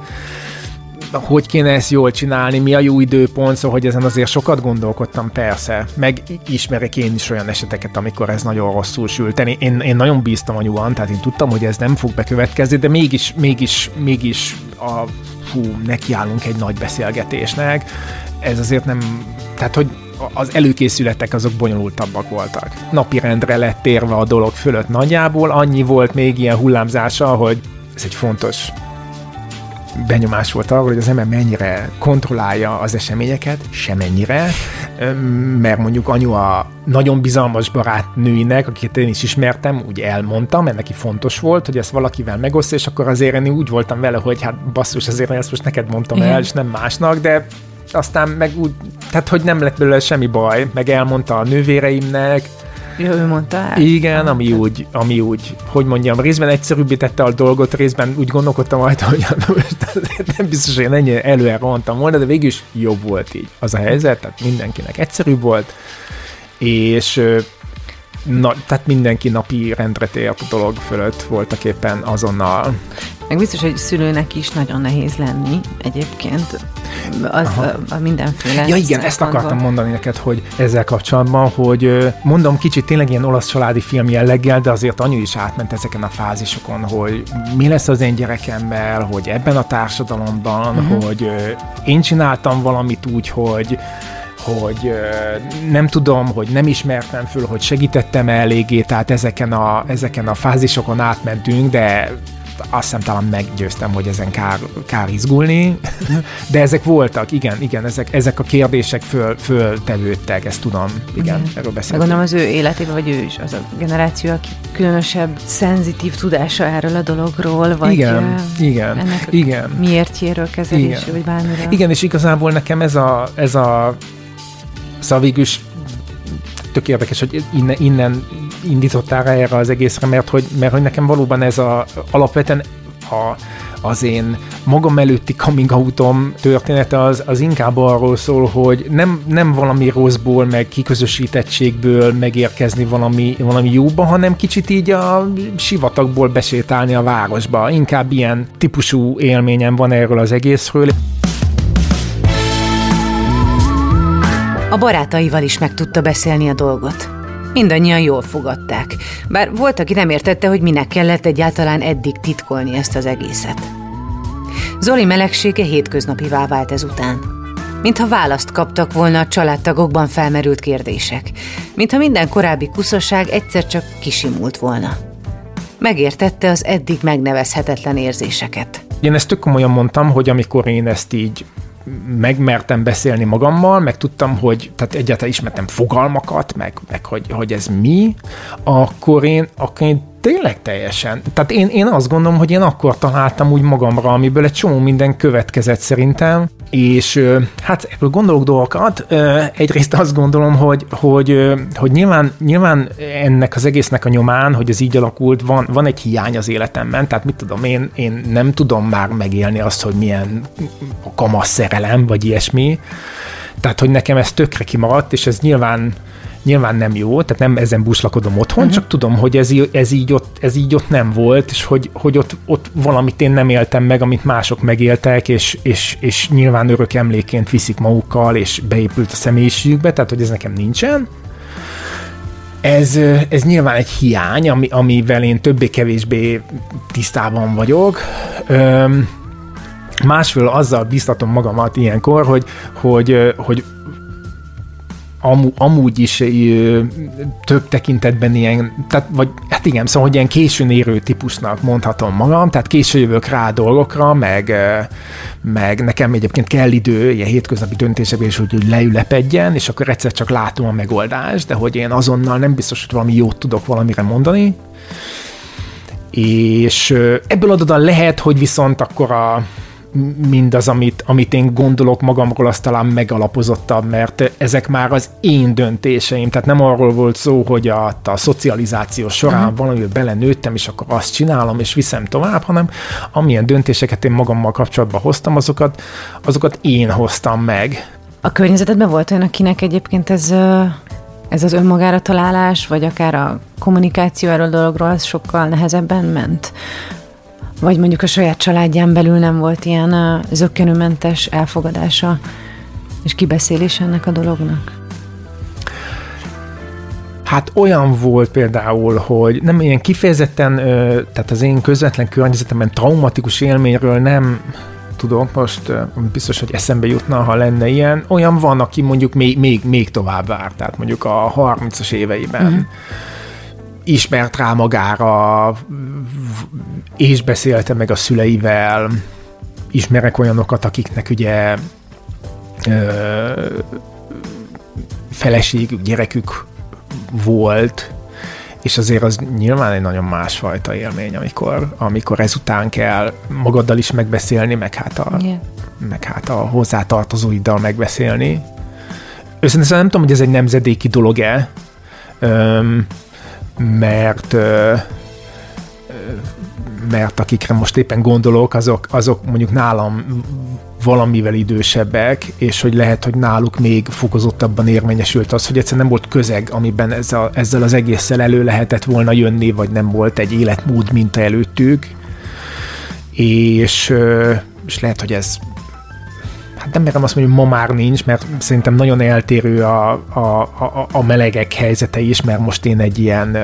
Speaker 3: hogy kéne ezt jól csinálni, mi a jó időpont, szóval hogy ezen azért sokat gondolkodtam, persze. Meg ismerek én is olyan eseteket, amikor ez nagyon rosszul sült. Én, én nagyon bíztam anyuan, tehát én tudtam, hogy ez nem fog bekövetkezni, de mégis, mégis, mégis a, fú, nekiállunk egy nagy beszélgetésnek. Ez azért nem, tehát hogy az előkészületek azok bonyolultabbak voltak. Napirendre lett térve a dolog fölött nagyjából, annyi volt még ilyen hullámzása, hogy ez egy fontos benyomás volt arról, hogy az ember mennyire kontrollálja az eseményeket, semennyire, mert mondjuk anyu a nagyon bizalmas barátnőinek, akiket én is ismertem, úgy elmondtam, mert neki fontos volt, hogy ezt valakivel megosztja, és akkor azért én úgy voltam vele, hogy hát basszus, azért ezt most neked mondtam Igen. el, és nem másnak, de aztán meg úgy, tehát hogy nem lett belőle semmi baj, meg elmondta a nővéreimnek,
Speaker 1: Ja, ő mondta el?
Speaker 3: Igen, ami úgy, ami úgy, hogy mondjam, részben egyszerűbbé tette a dolgot, részben úgy gondolkodtam rajta, hogy nem biztos, hogy én ennyire előre rohantam volna, de végül is jobb volt így az a helyzet, tehát mindenkinek egyszerűbb volt, és na, tehát mindenki napi rendre tért a dolog fölött voltak éppen azonnal.
Speaker 1: Meg biztos, hogy szülőnek is nagyon nehéz lenni egyébként. Az a, a mindenféle.
Speaker 3: Ja igen, ezt akartam mondani neked, hogy ezzel kapcsolatban, hogy mondom kicsit tényleg ilyen olasz családi film jelleggel, de azért anyu is átment ezeken a fázisokon, hogy mi lesz az én gyerekemmel, hogy ebben a társadalomban, uh-huh. hogy én csináltam valamit úgy, hogy hogy nem tudom, hogy nem ismertem föl, hogy segítettem eléggé, tehát ezeken a, ezeken a fázisokon átmentünk, de azt hiszem talán meggyőztem, hogy ezen kár, kár izgulni, de ezek voltak, igen, igen, ezek, ezek a kérdések föl, föltevődtek, ezt tudom, igen, igen. erről beszéltem.
Speaker 1: Gondolom az ő életében, vagy ő is az a generáció, aki különösebb szenzitív tudása erről a dologról, vagy
Speaker 3: igen, igen, ennek igen.
Speaker 1: miértjéről, kezelésről, vagy bármiről.
Speaker 3: Igen, és igazából nekem ez a, ez a Szóval végül is tök érdekes, hogy innen, innen indítottál erre az egészre, mert hogy, mert hogy nekem valóban ez a alapvetően a, az én magam előtti coming outom története az, az inkább arról szól, hogy nem, nem valami rosszból, meg kiközösítettségből megérkezni valami, valami jóba, hanem kicsit így a sivatagból besétálni a városba. Inkább ilyen típusú élményem van erről az egészről.
Speaker 1: A barátaival is meg tudta beszélni a dolgot. Mindannyian jól fogadták, bár volt, aki nem értette, hogy minek kellett egyáltalán eddig titkolni ezt az egészet. Zoli melegsége hétköznapivá vált ezután. Mintha választ kaptak volna a családtagokban felmerült kérdések, mintha minden korábbi kuszaság egyszer csak kisimult volna. Megértette az eddig megnevezhetetlen érzéseket.
Speaker 3: Én ezt tök komolyan mondtam, hogy amikor én ezt így megmertem beszélni magammal, meg tudtam, hogy tehát egyáltalán ismertem fogalmakat, meg, meg hogy, hogy ez mi, akkor én, akkor én tényleg teljesen. Tehát én, én azt gondolom, hogy én akkor találtam úgy magamra, amiből egy csomó minden következett szerintem, és hát ebből gondolok dolgokat. Egyrészt azt gondolom, hogy, hogy, hogy nyilván, nyilván ennek az egésznek a nyomán, hogy ez így alakult, van, van egy hiány az életemben, tehát mit tudom, én, én nem tudom már megélni azt, hogy milyen a kamasz szerelem, vagy ilyesmi. Tehát, hogy nekem ez tökre kimaradt, és ez nyilván nyilván nem jó, tehát nem ezen buslakodom otthon, uh-huh. csak tudom, hogy ez, ez, így ott, ez így ott nem volt, és hogy, hogy ott, ott valamit én nem éltem meg, amit mások megéltek, és, és, és nyilván örök emléként viszik magukkal, és beépült a személyiségükbe, tehát hogy ez nekem nincsen. Ez, ez nyilván egy hiány, ami, amivel én többé-kevésbé tisztában vagyok. Öm, másfél azzal biztatom magamat ilyenkor, hogy, hogy, hogy amú, amúgy is ö, több tekintetben ilyen, tehát, vagy hát igen, szóval, hogy ilyen későn érő típusnak mondhatom magam, tehát késő jövök rá dolgokra, meg, meg nekem egyébként kell idő, ilyen hétköznapi döntésekben is, hogy leülepedjen, és akkor egyszer csak látom a megoldást, de hogy én azonnal nem biztos, hogy valami jót tudok valamire mondani, és ebből adódóan lehet, hogy viszont akkor a mindaz, amit, amit én gondolok magamról, az talán megalapozottabb, mert ezek már az én döntéseim, tehát nem arról volt szó, hogy a, a szocializáció során uh-huh. valamivel belenőttem, és akkor azt csinálom, és viszem tovább, hanem amilyen döntéseket én magammal kapcsolatban hoztam, azokat, azokat én hoztam meg.
Speaker 1: A környezetedben volt olyan, akinek egyébként ez ez az önmagára találás, vagy akár a kommunikáció erről a dologról, az sokkal nehezebben ment? Vagy mondjuk a saját családján belül nem volt ilyen zöggenőmentes elfogadása és kibeszélése ennek a dolognak?
Speaker 3: Hát olyan volt például, hogy nem ilyen kifejezetten, tehát az én közvetlen környezetemben traumatikus élményről nem tudok most, biztos, hogy eszembe jutna, ha lenne ilyen. Olyan van, aki mondjuk még, még, még tovább vár, tehát mondjuk a 30-as éveiben. Uh-huh ismert rá magára, és beszélte meg a szüleivel, ismerek olyanokat, akiknek ugye ö, feleségük, gyerekük volt, és azért az nyilván egy nagyon másfajta élmény, amikor, amikor ezután kell magaddal is megbeszélni, meg hát a, yeah. meg hát a hozzátartozóiddal megbeszélni. Őszintén nem tudom, hogy ez egy nemzedéki dolog-e, mert mert akikre most éppen gondolok, azok, azok mondjuk nálam valamivel idősebbek, és hogy lehet, hogy náluk még fokozottabban érvényesült az, hogy egyszerűen nem volt közeg, amiben ez a, ezzel az egésszel elő lehetett volna jönni, vagy nem volt egy életmód minta előttük, és, és lehet, hogy ez hát nem merem azt mondani, hogy ma már nincs, mert szerintem nagyon eltérő a, a, a, a melegek helyzete is, mert most én egy ilyen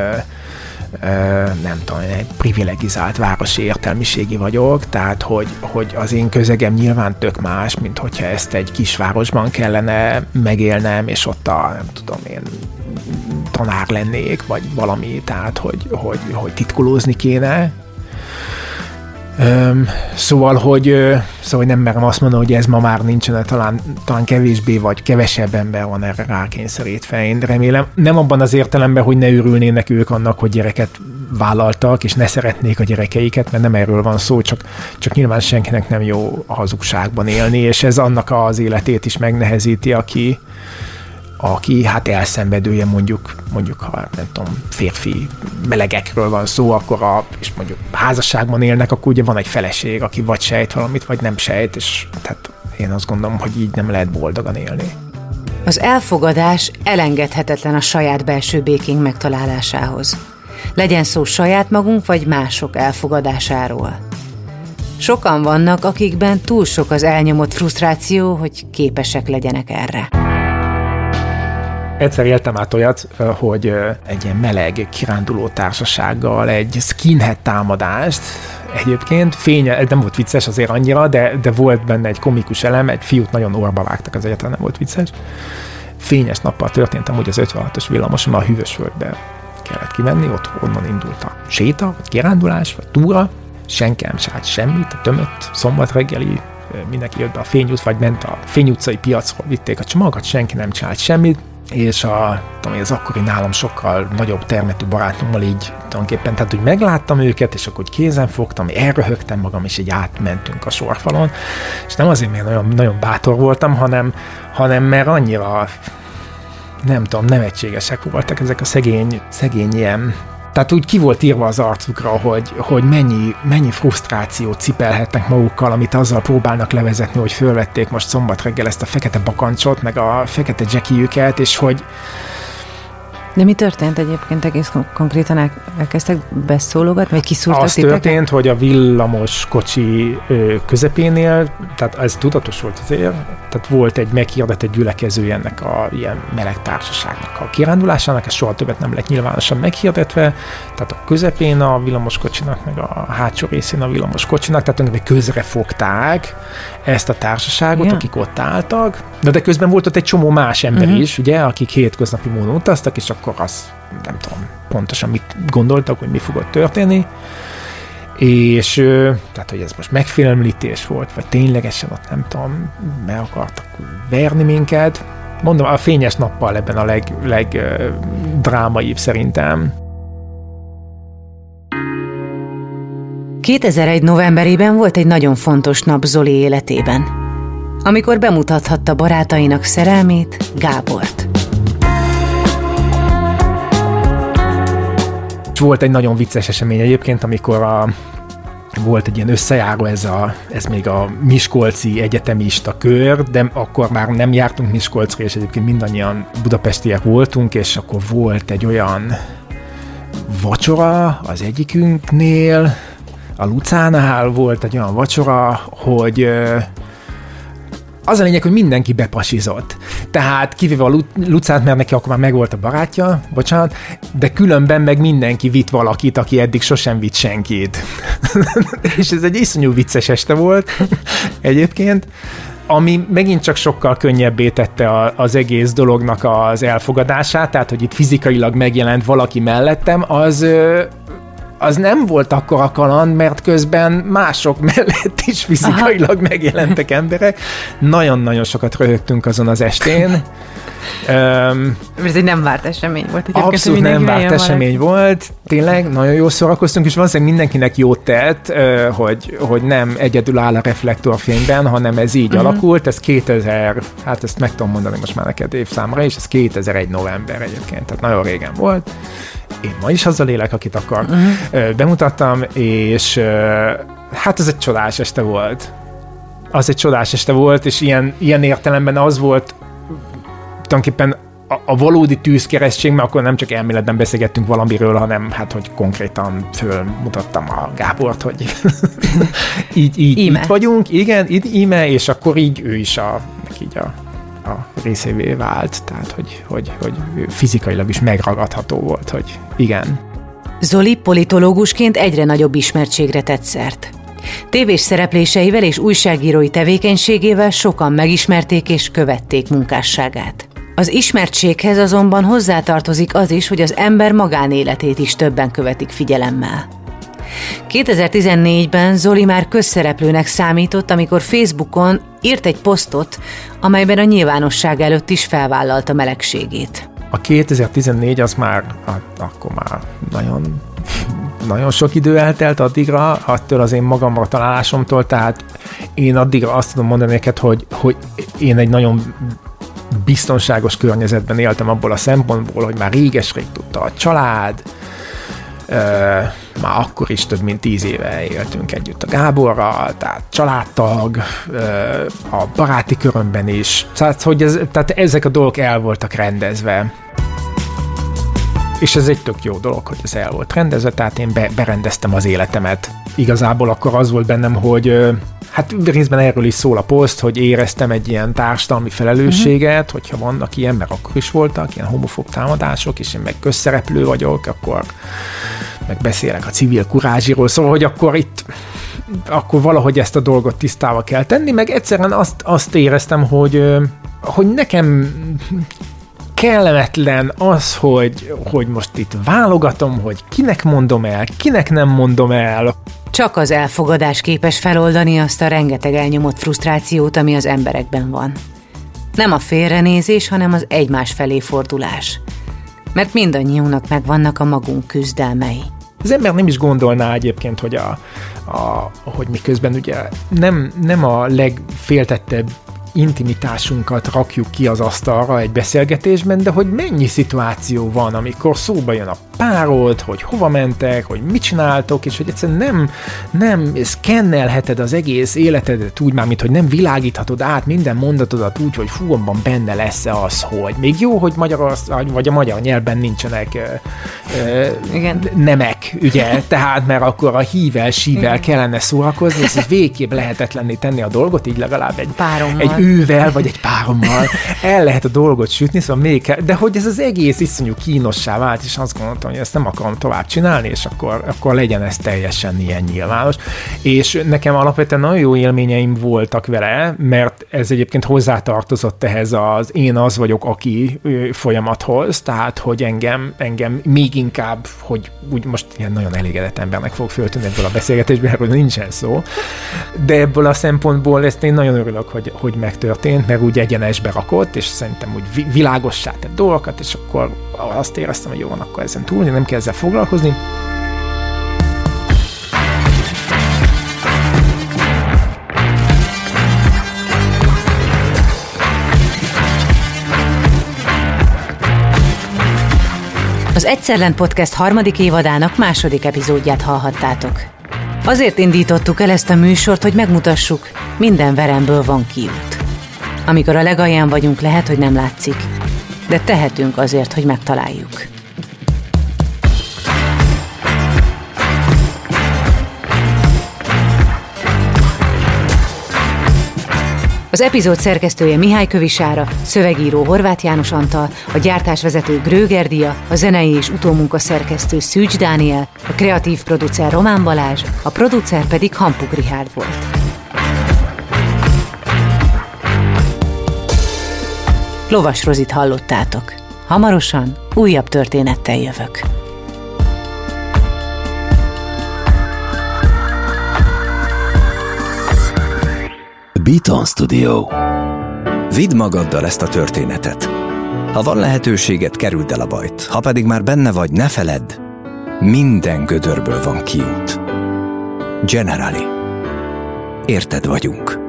Speaker 3: nem tudom, egy privilegizált városi értelmiségi vagyok, tehát hogy, hogy az én közegem nyilván tök más, mint hogyha ezt egy kisvárosban kellene megélnem, és ott a, nem tudom én, tanár lennék, vagy valami, tehát hogy, hogy, hogy titkolózni kéne, Öm, szóval, hogy, szóval, hogy nem merem azt mondani, hogy ez ma már nincsen, talán, talán kevésbé vagy kevesebb ember van erre rákényszerítve. Én remélem, nem abban az értelemben, hogy ne örülnének ők annak, hogy gyereket vállaltak, és ne szeretnék a gyerekeiket, mert nem erről van szó, csak, csak nyilván senkinek nem jó a hazugságban élni, és ez annak az életét is megnehezíti, aki, aki hát elszenvedője mondjuk, mondjuk ha nem tudom, férfi melegekről van szó, akkor a, és mondjuk házasságban élnek, akkor ugye van egy feleség, aki vagy sejt valamit, vagy nem sejt, és tehát én azt gondolom, hogy így nem lehet boldogan élni.
Speaker 1: Az elfogadás elengedhetetlen a saját belső békénk megtalálásához. Legyen szó saját magunk vagy mások elfogadásáról. Sokan vannak, akikben túl sok az elnyomott frusztráció, hogy képesek legyenek erre.
Speaker 3: Egyszer éltem át olyat, hogy egy ilyen meleg kiránduló társasággal egy skinhead támadást, egyébként. Fénye, ez nem volt vicces azért annyira, de, de volt benne egy komikus elem, egy fiút nagyon orba vágtak, az egyetlen nem volt vicces. Fényes nappal történtem, hogy az 56-os villamoson a hűvösvölgybe kellett kimenni, ott onnan indult a séta, vagy kirándulás, vagy túra, senki nem csinált semmit, a tömött szombat reggeli mindenki jött be a fényút, vagy ment a fényutcai piacról, vitték a csomagot, senki nem csinált semmit, és a, tudom, az akkori nálam sokkal nagyobb termetű barátommal így tulajdonképpen, tehát hogy megláttam őket, és akkor kézen fogtam, elröhögtem magam, és így átmentünk a sorfalon, és nem azért, mert nagyon, nagyon bátor voltam, hanem, hanem mert annyira nem tudom, nevetségesek voltak ezek a szegény, szegény ilyen tehát úgy ki volt írva az arcukra, hogy, hogy mennyi, mennyi frusztrációt cipelhetnek magukkal, amit azzal próbálnak levezetni, hogy fölvették most szombat reggel ezt a fekete bakancsot, meg a fekete jackiüket, és hogy,
Speaker 1: de mi történt egyébként egész konkrétan? Elkezdtek beszólogatni, vagy kiszúrtak
Speaker 3: Az titeket? történt, hogy a villamos kocsi közepénél, tehát ez tudatos volt azért, tehát volt egy meghirdetett gyülekező ennek a ilyen meleg társaságnak a kirándulásának, ez soha többet nem lett nyilvánosan meghirdetve, tehát a közepén a villamos kocsinak, meg a hátsó részén a villamos kocsinak, tehát tulajdonképpen közre fogták ezt a társaságot, ja. akik ott álltak, de, de közben volt ott egy csomó más ember uh-huh. is, ugye, akik hétköznapi módon utaztak, és akkor az nem tudom pontosan mit gondoltak, hogy mi fogott történni, és tehát, hogy ez most megfélemlítés volt, vagy ténylegesen ott nem tudom, meg akartak verni minket. Mondom, a fényes nappal ebben a leg, legdrámaibb szerintem.
Speaker 1: 2001. novemberében volt egy nagyon fontos nap Zoli életében, amikor bemutathatta barátainak szerelmét, Gábort.
Speaker 3: Volt egy nagyon vicces esemény egyébként, amikor a, volt egy ilyen összejáró, ez, a, ez még a Miskolci egyetemista kör, de akkor már nem jártunk Miskolcra, és egyébként mindannyian budapestiek voltunk, és akkor volt egy olyan vacsora az egyikünknél, a Lucánál volt egy olyan vacsora, hogy az a lényeg, hogy mindenki bepasizott. Tehát kivéve a Lucát, mert neki akkor már megvolt a barátja, bocsánat, de különben meg mindenki vitt valakit, aki eddig sosem vitt senkit. és ez egy iszonyú vicces este volt egyébként ami megint csak sokkal könnyebbé tette az egész dolognak az elfogadását, tehát hogy itt fizikailag megjelent valaki mellettem, az az nem volt akkor kaland, mert közben mások mellett is fizikailag Aha. megjelentek emberek. Nagyon-nagyon sokat röhögtünk azon az estén.
Speaker 1: Um, Ez egy nem várt esemény volt.
Speaker 3: Abszolút nem várt esemény valaki. volt. Tényleg nagyon jól szórakoztunk, és valószínűleg mindenkinek jót tett, hogy, hogy nem egyedül áll a reflektorfényben, hanem ez így uh-huh. alakult. Ez 2000, hát ezt meg tudom mondani most már neked évszámra, és ez 2001 november egyébként, tehát nagyon régen volt. Én ma is azzal élek, akit akar. Uh-huh. Bemutattam, és hát ez egy csodás este volt. Az egy csodás este volt, és ilyen, ilyen értelemben az volt tulajdonképpen a, a valódi tűzkeresztség, mert akkor nem csak elméletben beszélgettünk valamiről, hanem hát, hogy konkrétan fölmutattam a Gábort, hogy így, így íme. itt vagyunk, igen, itt íme, és akkor így ő is a, így a, a részévé vált, tehát hogy, hogy, hogy fizikailag is megragadható volt, hogy igen.
Speaker 1: Zoli politológusként egyre nagyobb ismertségre tett szert. Tévés szerepléseivel és újságírói tevékenységével sokan megismerték és követték munkásságát. Az ismertséghez azonban hozzátartozik az is, hogy az ember magánéletét is többen követik figyelemmel. 2014-ben Zoli már közszereplőnek számított, amikor Facebookon írt egy posztot, amelyben a nyilvánosság előtt is felvállalta melegségét.
Speaker 3: A 2014 az már, hát akkor már nagyon nagyon sok idő eltelt addigra, attól az én magamra találásomtól, tehát én addigra azt tudom mondani neked, hogy, hogy én egy nagyon biztonságos környezetben éltem abból a szempontból, hogy már réges-rég tudta a család, már akkor is több mint tíz éve éltünk együtt a Gáborral, tehát családtag, a baráti körömben is, tehát, hogy ez, tehát ezek a dolgok el voltak rendezve. És ez egy tök jó dolog, hogy ez el volt rendezve, tehát én be, berendeztem az életemet. Igazából akkor az volt bennem, hogy hát részben erről is szól a poszt, hogy éreztem egy ilyen társadalmi felelősséget, uh-huh. hogyha vannak ilyen, mert akkor is voltak ilyen homofób támadások, és én meg közszereplő vagyok, akkor meg beszélek a civil kurázsiról, szóval, hogy akkor itt akkor valahogy ezt a dolgot tisztába kell tenni, meg egyszerűen azt, azt éreztem, hogy, hogy nekem kellemetlen az, hogy, hogy most itt válogatom, hogy kinek mondom el, kinek nem mondom el.
Speaker 1: Csak az elfogadás képes feloldani azt a rengeteg elnyomott frusztrációt, ami az emberekben van. Nem a félrenézés, hanem az egymás felé fordulás. Mert mindannyiunknak megvannak a magunk küzdelmei.
Speaker 3: Az ember nem is gondolná egyébként, hogy, a, a, hogy miközben ugye nem, nem a legféltettebb intimitásunkat rakjuk ki az asztalra egy beszélgetésben, de hogy mennyi szituáció van, amikor szóba jön a párod, hogy hova mentek, hogy mit csináltok, és hogy egyszerűen nem, nem szkennelheted az egész életedet úgy már, mint hogy nem világíthatod át minden mondatodat úgy, hogy fú, abban benne lesz -e az, hogy még jó, hogy magyar, vagy a magyar nyelvben nincsenek ö, Igen. nemek, ugye, tehát mert akkor a hível, sível Igen. kellene szórakozni, és végképp lehetetlenné tenni a dolgot, így legalább egy, Párommal. egy ővel, vagy egy párommal el lehet a dolgot sütni, szóval még kell, de hogy ez az egész iszonyú kínossá vált, és azt gondoltam, hogy ezt nem akarom tovább csinálni, és akkor, akkor legyen ez teljesen ilyen nyilvános. És nekem alapvetően nagyon jó élményeim voltak vele, mert ez egyébként hozzátartozott ehhez az én az vagyok, aki folyamathoz, tehát hogy engem, engem még inkább, hogy úgy most ilyen nagyon elégedett embernek fog föltűnni ebből a beszélgetésből, erről nincsen szó, de ebből a szempontból ezt én nagyon örülök, hogy, hogy megtörtént, mert úgy egyenesbe rakott, és szerintem úgy világossá tett dolgokat, és akkor azt éreztem, hogy jó van, akkor ezen túl, nem kell ezzel foglalkozni.
Speaker 1: Az Egyszerlen Podcast harmadik évadának második epizódját hallhattátok. Azért indítottuk el ezt a műsort, hogy megmutassuk, minden veremből van kiút. Amikor a legalján vagyunk, lehet, hogy nem látszik, de tehetünk azért, hogy megtaláljuk. Az epizód szerkesztője Mihály Kövisára, szövegíró Horváth János Antal, a gyártásvezető Grőgerdia, a zenei és utómunka szerkesztő Szűcs Dániel, a kreatív producer Román Balázs, a producer pedig Hampuk Rihárd volt. Lovas Rozit hallottátok. Hamarosan újabb történettel jövök.
Speaker 6: Beaton Studio
Speaker 2: Vidd magaddal ezt a történetet. Ha van lehetőséged, kerüld el a bajt. Ha pedig már benne vagy, ne feledd, minden gödörből van kiút. Generali. Érted vagyunk.